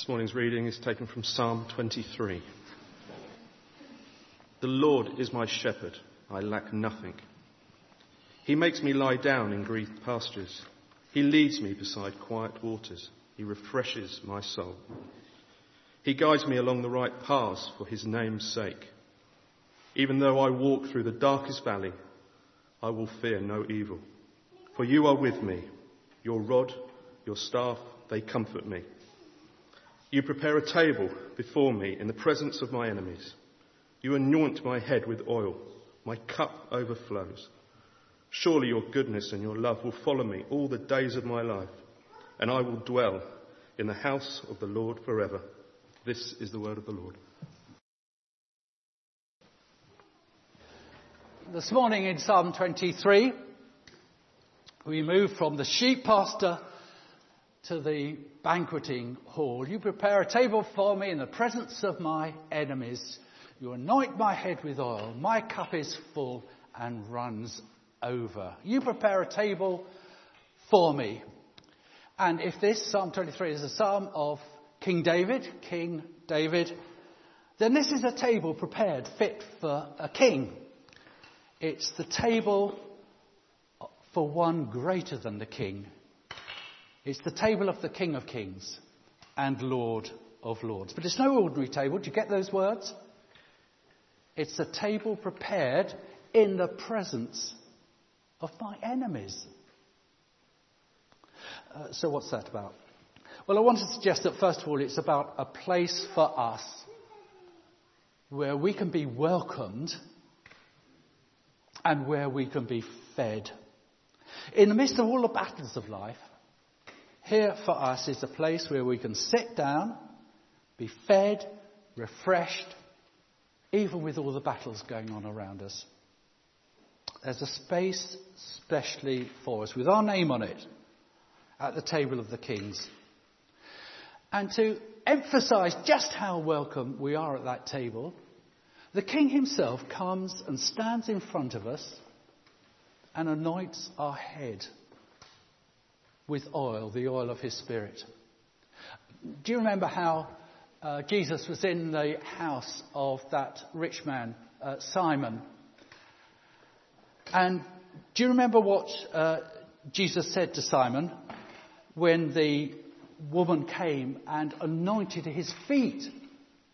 This morning's reading is taken from Psalm 23. The Lord is my shepherd, I lack nothing. He makes me lie down in green pastures. He leads me beside quiet waters. He refreshes my soul. He guides me along the right paths for his name's sake. Even though I walk through the darkest valley, I will fear no evil. For you are with me. Your rod, your staff, they comfort me. You prepare a table before me in the presence of my enemies. You anoint my head with oil. My cup overflows. Surely your goodness and your love will follow me all the days of my life, and I will dwell in the house of the Lord forever. This is the word of the Lord. This morning in Psalm 23, we move from the sheep pasture to the banqueting hall. You prepare a table for me in the presence of my enemies. You anoint my head with oil. My cup is full and runs over. You prepare a table for me. And if this, Psalm 23, is a psalm of King David, King David, then this is a table prepared fit for a king. It's the table for one greater than the king. It's the table of the King of Kings and Lord of Lords. But it's no ordinary table. Do you get those words? It's a table prepared in the presence of my enemies. Uh, so, what's that about? Well, I want to suggest that first of all, it's about a place for us where we can be welcomed and where we can be fed. In the midst of all the battles of life, here for us is a place where we can sit down, be fed, refreshed, even with all the battles going on around us. There's a space specially for us with our name on it at the table of the kings. And to emphasize just how welcome we are at that table, the king himself comes and stands in front of us and anoints our head with oil, the oil of his spirit. Do you remember how uh, Jesus was in the house of that rich man, uh, Simon? And do you remember what uh, Jesus said to Simon when the woman came and anointed his feet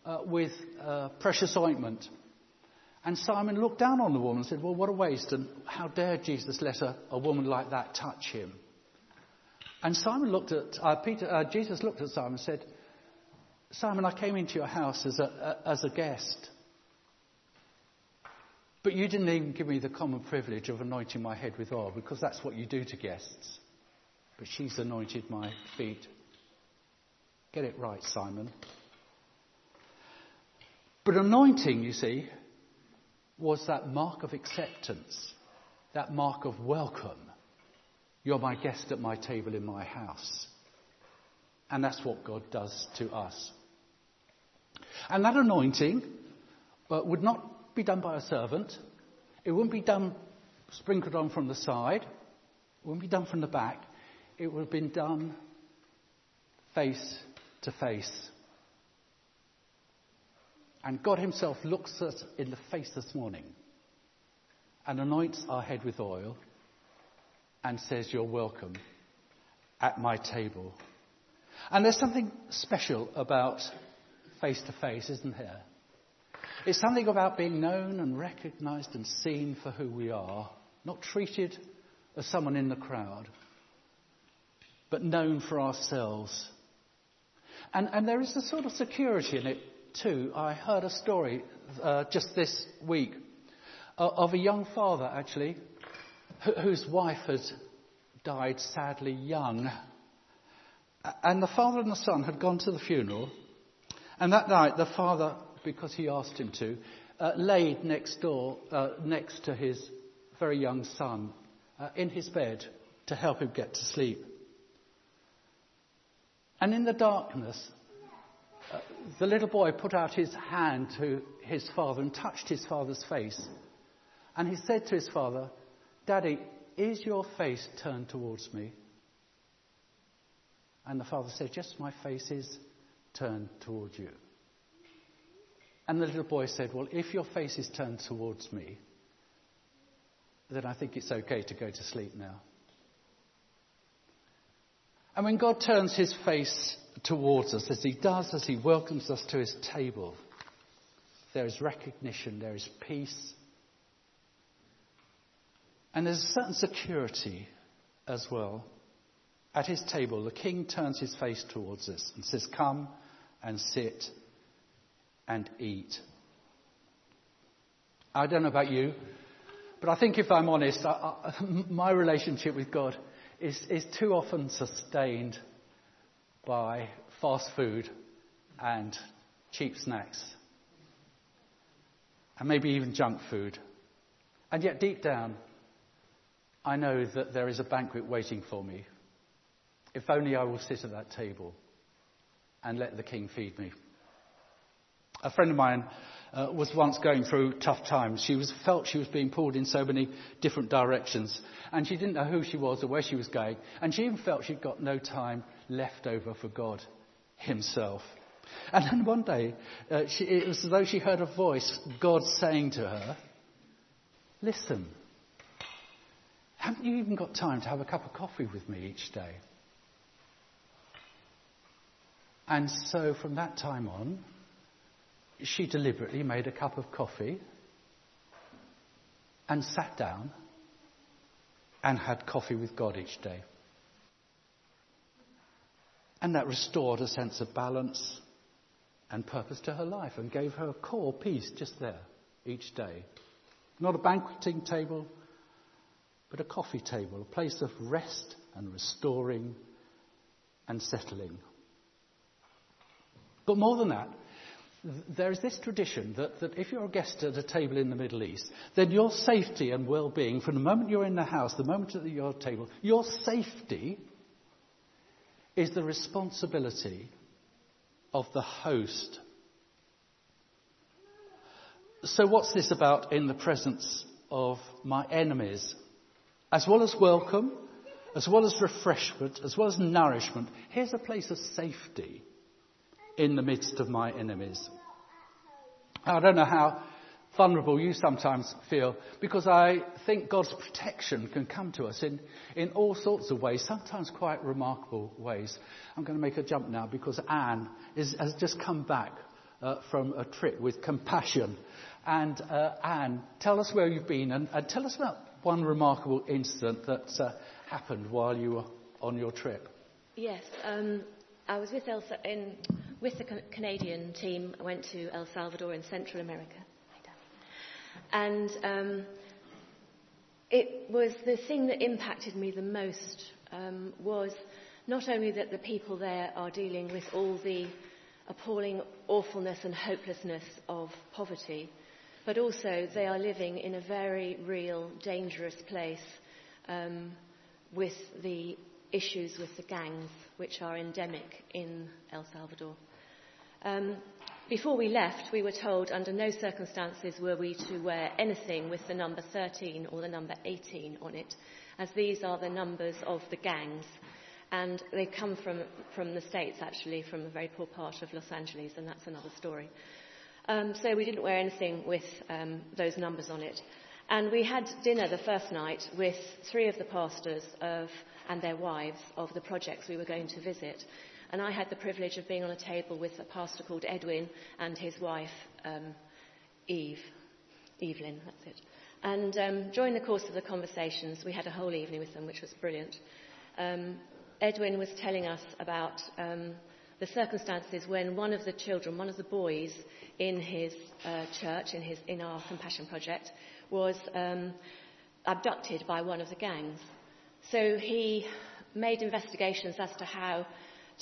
uh, with uh, precious ointment? And Simon looked down on the woman and said, Well, what a waste, and how dare Jesus let a, a woman like that touch him? And Simon looked at, uh, Peter, uh, Jesus looked at Simon and said, Simon, I came into your house as a, as a guest. But you didn't even give me the common privilege of anointing my head with oil because that's what you do to guests. But she's anointed my feet. Get it right, Simon. But anointing, you see, was that mark of acceptance, that mark of welcome. You're my guest at my table in my house. And that's what God does to us. And that anointing uh, would not be done by a servant. It wouldn't be done sprinkled on from the side. It wouldn't be done from the back. It would have been done face to face. And God Himself looks us in the face this morning and anoints our head with oil and says, You're welcome at my table. And there's something special about face to face, isn't there? It's something about being known and recognized and seen for who we are, not treated as someone in the crowd, but known for ourselves. And, and there is a sort of security in it too. I heard a story uh, just this week uh, of a young father, actually, whose wife had died sadly young. And the father and the son had gone to the funeral. And that night, the father, because he asked him to, uh, laid next door, uh, next to his very young son, uh, in his bed to help him get to sleep. And in the darkness, uh, the little boy put out his hand to his father and touched his father's face. And he said to his father, Daddy, is your face turned towards me? And the father said, Yes, my face is turned towards you. And the little boy said, Well, if your face is turned towards me, then I think it's okay to go to sleep now. And when God turns his face towards us, as he does, as he welcomes us to his table, there is recognition, there is peace, and there's a certain security as well. At his table, the king turns his face towards us and says, Come and sit and eat. I don't know about you, but I think if I'm honest, I, I, my relationship with God is, is too often sustained by fast food and cheap snacks. And maybe even junk food. And yet, deep down, I know that there is a banquet waiting for me. If only I will sit at that table and let the king feed me. A friend of mine uh, was once going through tough times. She was, felt she was being pulled in so many different directions, and she didn't know who she was or where she was going, and she even felt she'd got no time left over for God Himself. And then one day, uh, she, it was as though she heard a voice, God saying to her, Listen, haven't you even got time to have a cup of coffee with me each day? And so from that time on, she deliberately made a cup of coffee and sat down and had coffee with God each day. And that restored a sense of balance and purpose to her life and gave her a core peace just there each day. Not a banqueting table, but a coffee table, a place of rest and restoring and settling. But more than that, there is this tradition that, that if you're a guest at a table in the Middle East, then your safety and well being, from the moment you're in the house, the moment that you're at your table, your safety is the responsibility of the host. So, what's this about in the presence of my enemies? As well as welcome, as well as refreshment, as well as nourishment, here's a place of safety in the midst of my enemies. I don't know how vulnerable you sometimes feel because I think God's protection can come to us in, in all sorts of ways, sometimes quite remarkable ways. I'm going to make a jump now because Anne is, has just come back uh, from a trip with compassion. And uh, Anne, tell us where you've been and, and, tell us about one remarkable incident that uh, happened while you were on your trip. Yes, um, I was with in with the Canadian team, I went to El Salvador in Central America. And um, it was the thing that impacted me the most um, was not only that the people there are dealing with all the appalling awfulness and hopelessness of poverty, but also they are living in a very real, dangerous place um, with the issues with the gangs, which are endemic in El Salvador. Um, before we left, we were told under no circumstances were we to wear anything with the number 13 or the number 18 on it, as these are the numbers of the gangs. And they come from, from the States, actually, from a very poor part of Los Angeles, and that's another story. Um, so we didn't wear anything with um, those numbers on it. And we had dinner the first night with three of the pastors of, and their wives of the projects we were going to visit. And I had the privilege of being on a table with a pastor called Edwin and his wife, um, Eve. Evelyn, that's it. And um, during the course of the conversations, we had a whole evening with them, which was brilliant. Um, Edwin was telling us about um, the circumstances when one of the children, one of the boys in his uh, church, in, his, in our compassion project, was um, abducted by one of the gangs. So he made investigations as to how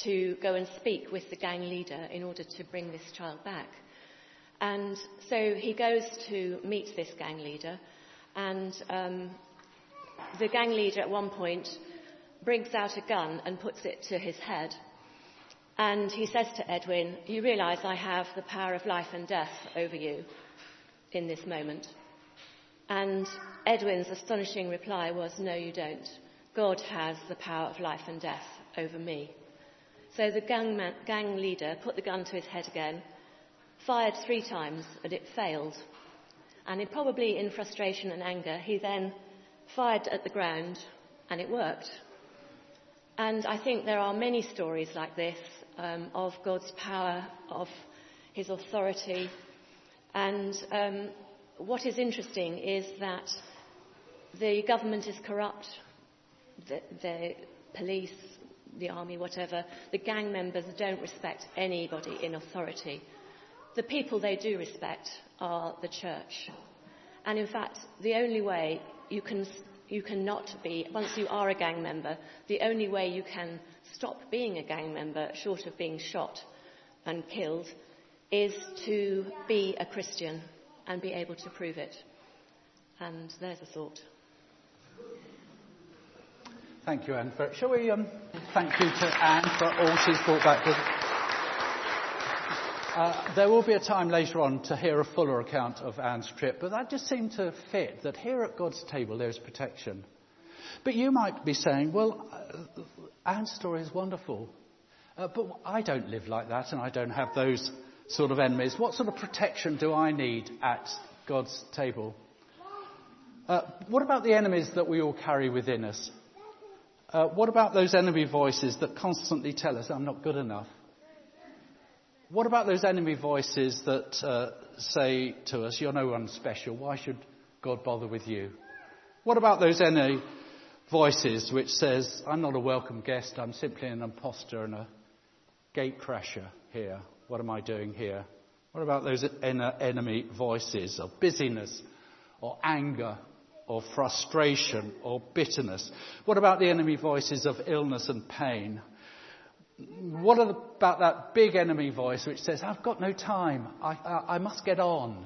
to go and speak with the gang leader in order to bring this child back. And so he goes to meet this gang leader, and um, the gang leader at one point brings out a gun and puts it to his head. And he says to Edwin, You realize I have the power of life and death over you in this moment. And Edwin's astonishing reply was, No, you don't. God has the power of life and death over me. So the gang, man, gang leader put the gun to his head again, fired three times, but it failed. And in, probably in frustration and anger, he then fired at the ground and it worked. And I think there are many stories like this um, of God's power, of his authority. And um, what is interesting is that the government is corrupt, the, the police, the army, whatever, the gang members don't respect anybody in authority. The people they do respect are the church. And in fact, the only way you can you cannot be, once you are a gang member, the only way you can stop being a gang member, short of being shot and killed, is to be a Christian and be able to prove it. And there's a thought. Thank you, Anne. For, shall we um, thank you to Anne for all she's brought back uh, there will be a time later on to hear a fuller account of Anne's trip, but that just seemed to fit that here at God's table there is protection. But you might be saying, well, uh, Anne's story is wonderful, uh, but I don't live like that and I don't have those sort of enemies. What sort of protection do I need at God's table? Uh, what about the enemies that we all carry within us? Uh, what about those enemy voices that constantly tell us, I'm not good enough? What about those enemy voices that uh, say to us, You're no one special, why should God bother with you? What about those enemy voices which says, I'm not a welcome guest, I'm simply an impostor and a gatecrasher here. What am I doing here? What about those enemy voices of busyness or anger or frustration or bitterness? What about the enemy voices of illness and pain? What about that big enemy voice which says, I've got no time, I, I, I must get on?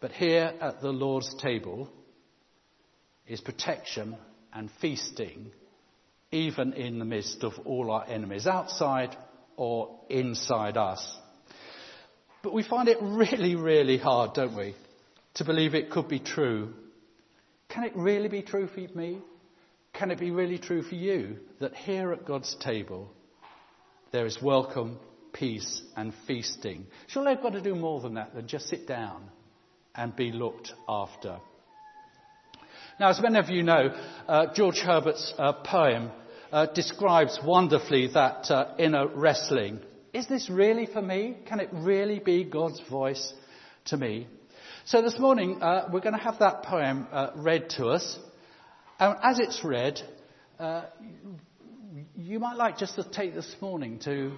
But here at the Lord's table is protection and feasting, even in the midst of all our enemies, outside or inside us. But we find it really, really hard, don't we, to believe it could be true. Can it really be true for me? Can it be really true for you that here at God's table there is welcome, peace, and feasting? Surely I've got to do more than that than just sit down and be looked after. Now, as many of you know, uh, George Herbert's uh, poem uh, describes wonderfully that uh, inner wrestling. Is this really for me? Can it really be God's voice to me? So this morning, uh, we're going to have that poem uh, read to us. And as it's read, uh, you might like just to take this morning to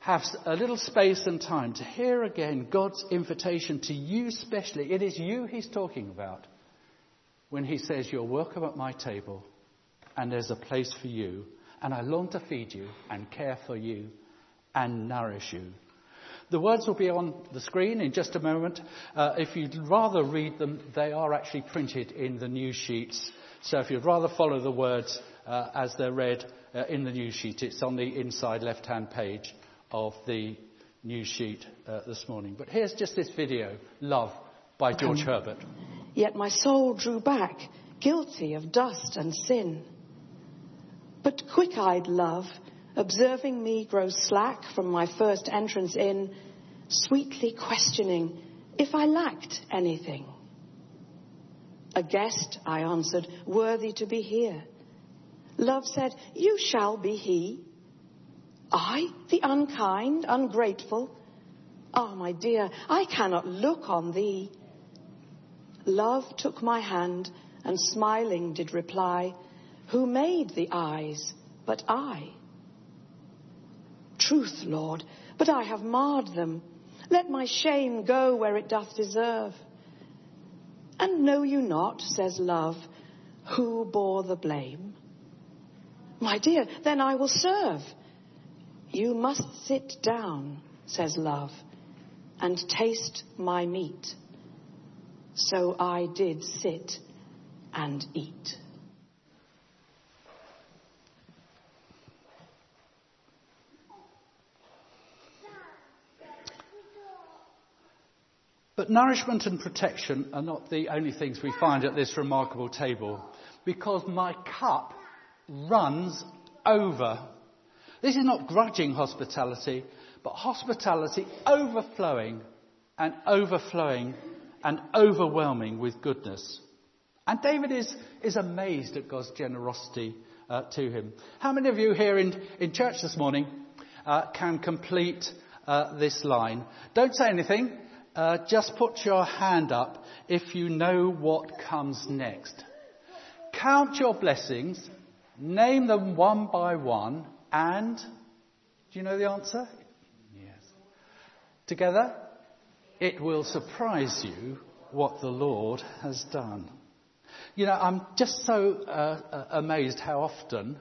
have a little space and time to hear again God's invitation to you specially. It is you he's talking about when he says, You're welcome at my table and there's a place for you, and I long to feed you and care for you and nourish you. The words will be on the screen in just a moment. Uh, if you'd rather read them, they are actually printed in the news sheets so if you'd rather follow the words uh, as they're read uh, in the news sheet, it's on the inside left-hand page of the news sheet uh, this morning. But here's just this video, Love, by George um, Herbert. Yet my soul drew back, guilty of dust and sin. But quick-eyed love, observing me grow slack from my first entrance in, sweetly questioning if I lacked anything. A guest, I answered, worthy to be here. Love said, You shall be he. I, the unkind, ungrateful? Ah, oh, my dear, I cannot look on thee. Love took my hand and smiling did reply, Who made the eyes but I? Truth, Lord, but I have marred them. Let my shame go where it doth deserve. And know you not, says love, who bore the blame? My dear, then I will serve. You must sit down, says love, and taste my meat. So I did sit and eat. But nourishment and protection are not the only things we find at this remarkable table, because my cup runs over. This is not grudging hospitality, but hospitality overflowing and overflowing and overwhelming with goodness. And David is, is amazed at God's generosity uh, to him. How many of you here in, in church this morning uh, can complete uh, this line? Don't say anything, uh, just put your hand up if you know what comes next. Count your blessings, name them one by one, and do you know the answer? Yes. Together, it will surprise you what the Lord has done. You know, I'm just so uh, uh, amazed how often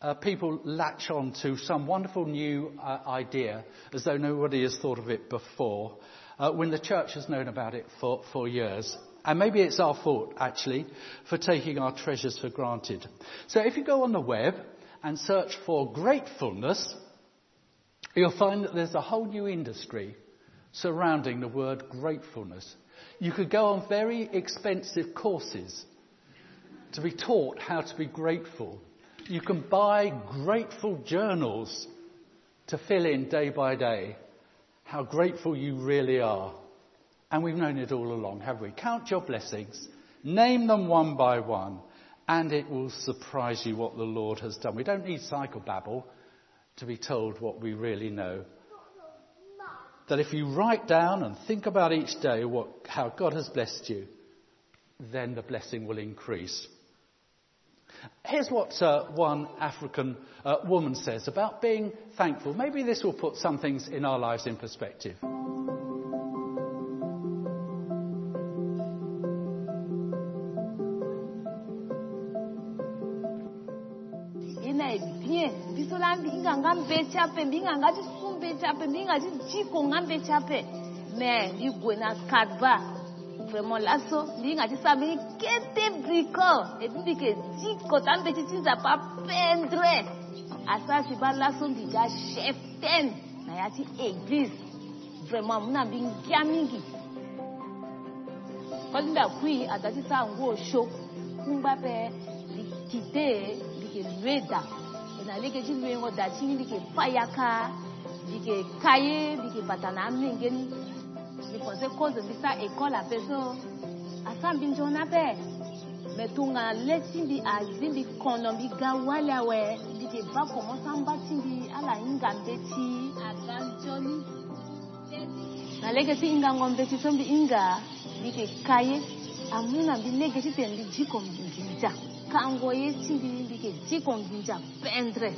uh, people latch on to some wonderful new uh, idea as though nobody has thought of it before, uh, when the church has known about it for, for years. And maybe it's our fault, actually, for taking our treasures for granted. So if you go on the web and search for gratefulness, you'll find that there's a whole new industry surrounding the word gratefulness. You could go on very expensive courses to be taught how to be grateful. You can buy grateful journals to fill in day by day how grateful you really are. And we've known it all along, have we? Count your blessings, name them one by one, and it will surprise you what the Lord has done. We don't need psychobabble to be told what we really know. That if you write down and think about each day what, how God has blessed you, then the blessing will increase. Here's what uh, one African uh, woman says about being thankful. Maybe this will put some things in our lives in perspective. Molasso, being at Isabel, qu'était bricot. Et puis que dit qu'autant de petits à pas peindre. À ça, je parle là, sont déjà chef ten. Nayati église. Vraiment, mon ami, gamingi. Quand il a pris, à Tati Sango, chaud, on va faire quitter, puis que l'Ueda. Et dans l'église, il y a un autre, il y a un fayaka, il y a un cahier, il y a un batanam, il because cause bisa ekole apeso asambi nzo na ape me tonga le ti mbi azi mbi kono mbi ga wale awe mbi te ba komo san ba ti mbi ala hinga mbe ti aga nzoni na lege ti hingango mbe ti so mbi hinga mbi yeke ka ye amu na mbi lege ti tene mbi diko nginja kango ye ti mbi mbi yeke diko nginja pendre.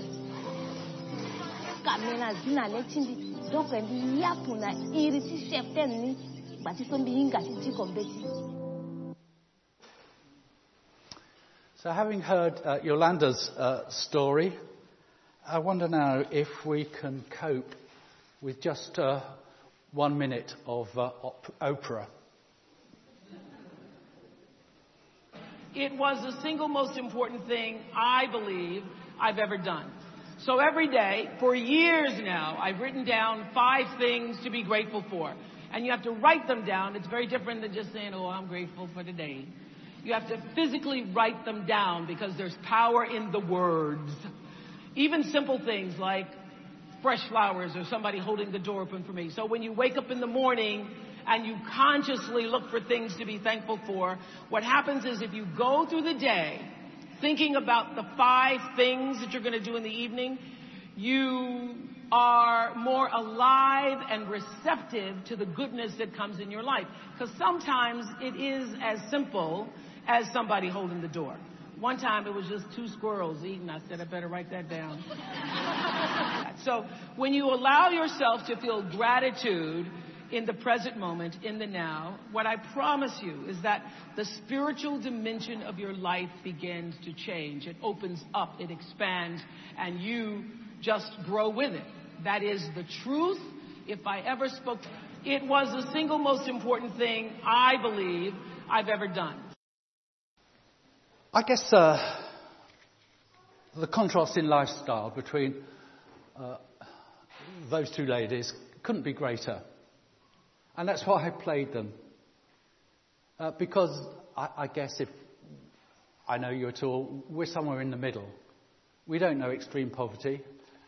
Kame na zi na le ti mbi donc mbi yapu na iri ti chef ni gba ti so mbi hinga ti jiko So, having heard uh, Yolanda's uh, story, I wonder now if we can cope with just uh, one minute of uh, op- Oprah. It was the single most important thing I believe I've ever done. So every day, for years now, I've written down five things to be grateful for. And you have to write them down. It's very different than just saying, oh, I'm grateful for today. You have to physically write them down because there's power in the words. Even simple things like fresh flowers or somebody holding the door open for me. So when you wake up in the morning and you consciously look for things to be thankful for, what happens is if you go through the day thinking about the five things that you're going to do in the evening, you are more alive and receptive to the goodness that comes in your life. Because sometimes it is as simple as somebody holding the door. One time it was just two squirrels eating. I said, I better write that down. so when you allow yourself to feel gratitude in the present moment, in the now, what I promise you is that the spiritual dimension of your life begins to change. It opens up, it expands, and you just grow with it. That is the truth. If I ever spoke, it was the single most important thing I believe I've ever done. I guess uh, the contrast in lifestyle between uh, those two ladies couldn't be greater. And that's why I played them. Uh, because I, I guess if I know you at all, we're somewhere in the middle. We don't know extreme poverty,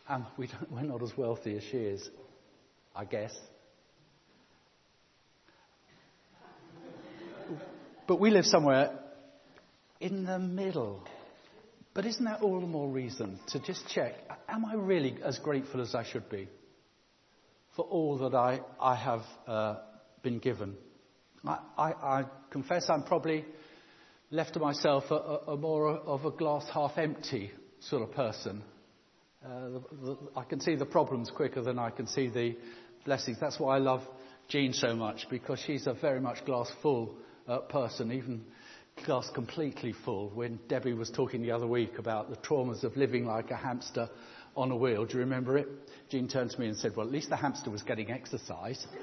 and we we're not as wealthy as she is, I guess. But we live somewhere in the middle. But isn't that all the more reason to just check, am I really as grateful as I should be for all that I, I have uh, been given? I, I, I, confess I'm probably left to myself a, a, a, more of a glass half empty sort of person. Uh, the, the, I can see the problems quicker than I can see the blessings. That's why I love Jean so much because she's a very much glass full uh, person, even glass completely full. When Debbie was talking the other week about the traumas of living like a hamster on a wheel, do you remember it? Jean turned to me and said, Well, at least the hamster was getting exercise.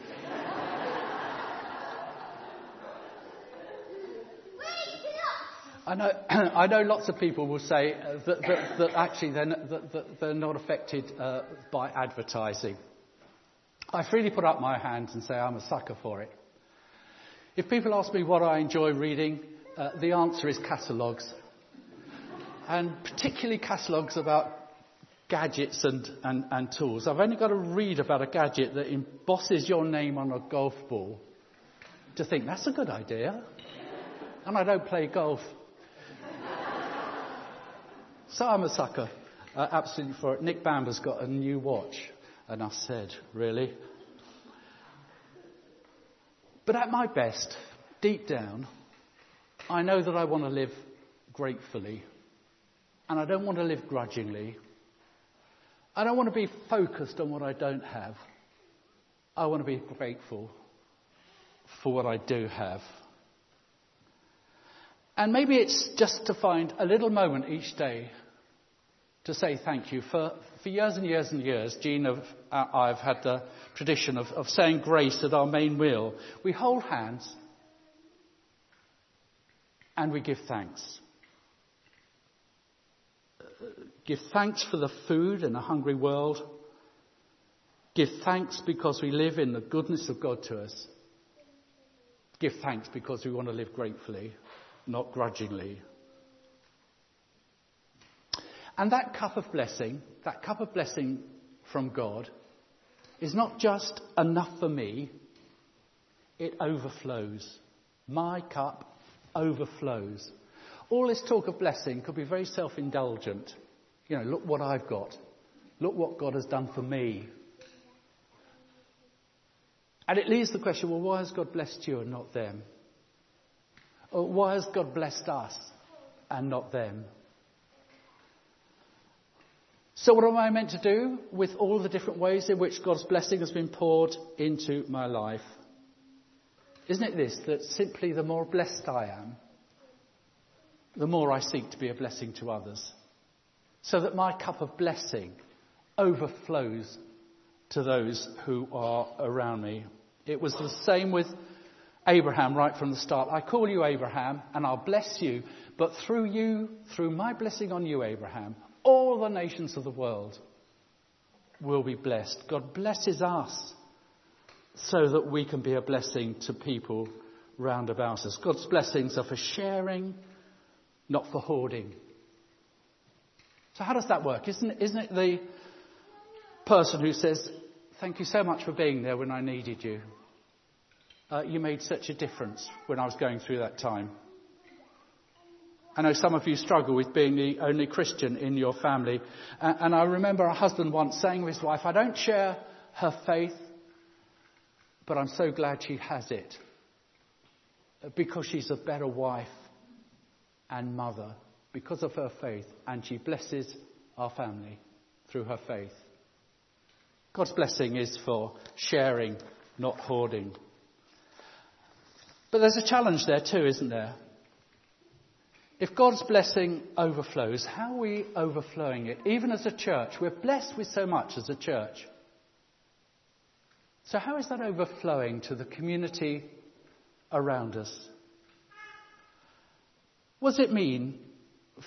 I know, I know lots of people will say that, that, that, actually they're, that, that they're not affected uh, by advertising. I freely put up my hand and say I'm a sucker for it. If people ask me what I enjoy reading, uh, the answer is catalogues. And particularly catalogues about gadgets and, and, and tools. I've only got to read about a gadget that embosses your name on a golf ball to think that's a good idea. And I don't play golf. So I'm a sucker, uh, absolutely for it. Nick Bamber's got a new watch. And I said, really? But at my best, deep down, I know that I want to live gratefully. And I don't want to live grudgingly. I don't want to be focused on what I don't have. I want to be grateful for what I do have. And maybe it's just to find a little moment each day to say thank you. For, for years and years and years, Jean, have, uh, I've had the tradition of, of saying grace at our main meal. We hold hands and we give thanks. Give thanks for the food in a hungry world. Give thanks because we live in the goodness of God to us. Give thanks because we want to live gratefully, not grudgingly. And that cup of blessing, that cup of blessing from God, is not just enough for me, it overflows. My cup overflows. All this talk of blessing could be very self indulgent. You know, look what I've got. Look what God has done for me. And it leaves the question well, why has God blessed you and not them? Or why has God blessed us and not them? So, what am I meant to do with all the different ways in which God's blessing has been poured into my life? Isn't it this, that simply the more blessed I am, the more I seek to be a blessing to others? So that my cup of blessing overflows to those who are around me. It was the same with Abraham right from the start. I call you Abraham and I'll bless you, but through you, through my blessing on you, Abraham, all the nations of the world will be blessed. God blesses us so that we can be a blessing to people round about us. God's blessings are for sharing, not for hoarding. So how does that work? Isn't, isn't it the person who says, thank you so much for being there when I needed you. Uh, you made such a difference when I was going through that time. I know some of you struggle with being the only Christian in your family. And I remember a husband once saying to his wife, I don't share her faith, but I'm so glad she has it. Because she's a better wife and mother because of her faith, and she blesses our family through her faith. God's blessing is for sharing, not hoarding. But there's a challenge there too, isn't there? If God's blessing overflows, how are we overflowing it? Even as a church, we're blessed with so much as a church. So, how is that overflowing to the community around us? What does it mean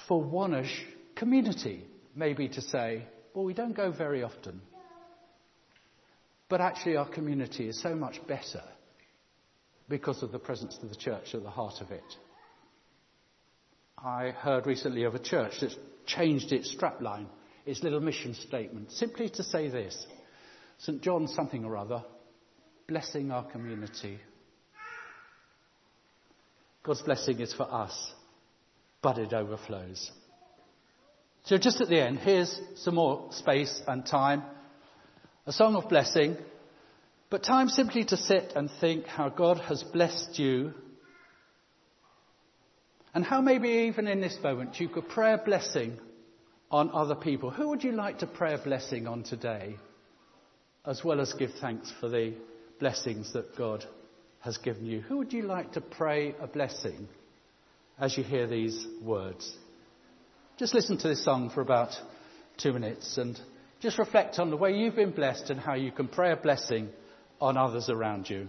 for Wonersh community, maybe to say, well, we don't go very often, but actually our community is so much better because of the presence of the church at the heart of it? I heard recently of a church that's changed its strapline. its little mission statement, simply to say this St. John something or other, blessing our community. God's blessing is for us, but it overflows. So, just at the end, here's some more space and time. A song of blessing, but time simply to sit and think how God has blessed you and how maybe even in this moment you could pray a blessing on other people. Who would you like to pray a blessing on today? As well as give thanks for the blessings that God has given you. Who would you like to pray a blessing as you hear these words? Just listen to this song for about two minutes and just reflect on the way you've been blessed and how you can pray a blessing on others around you.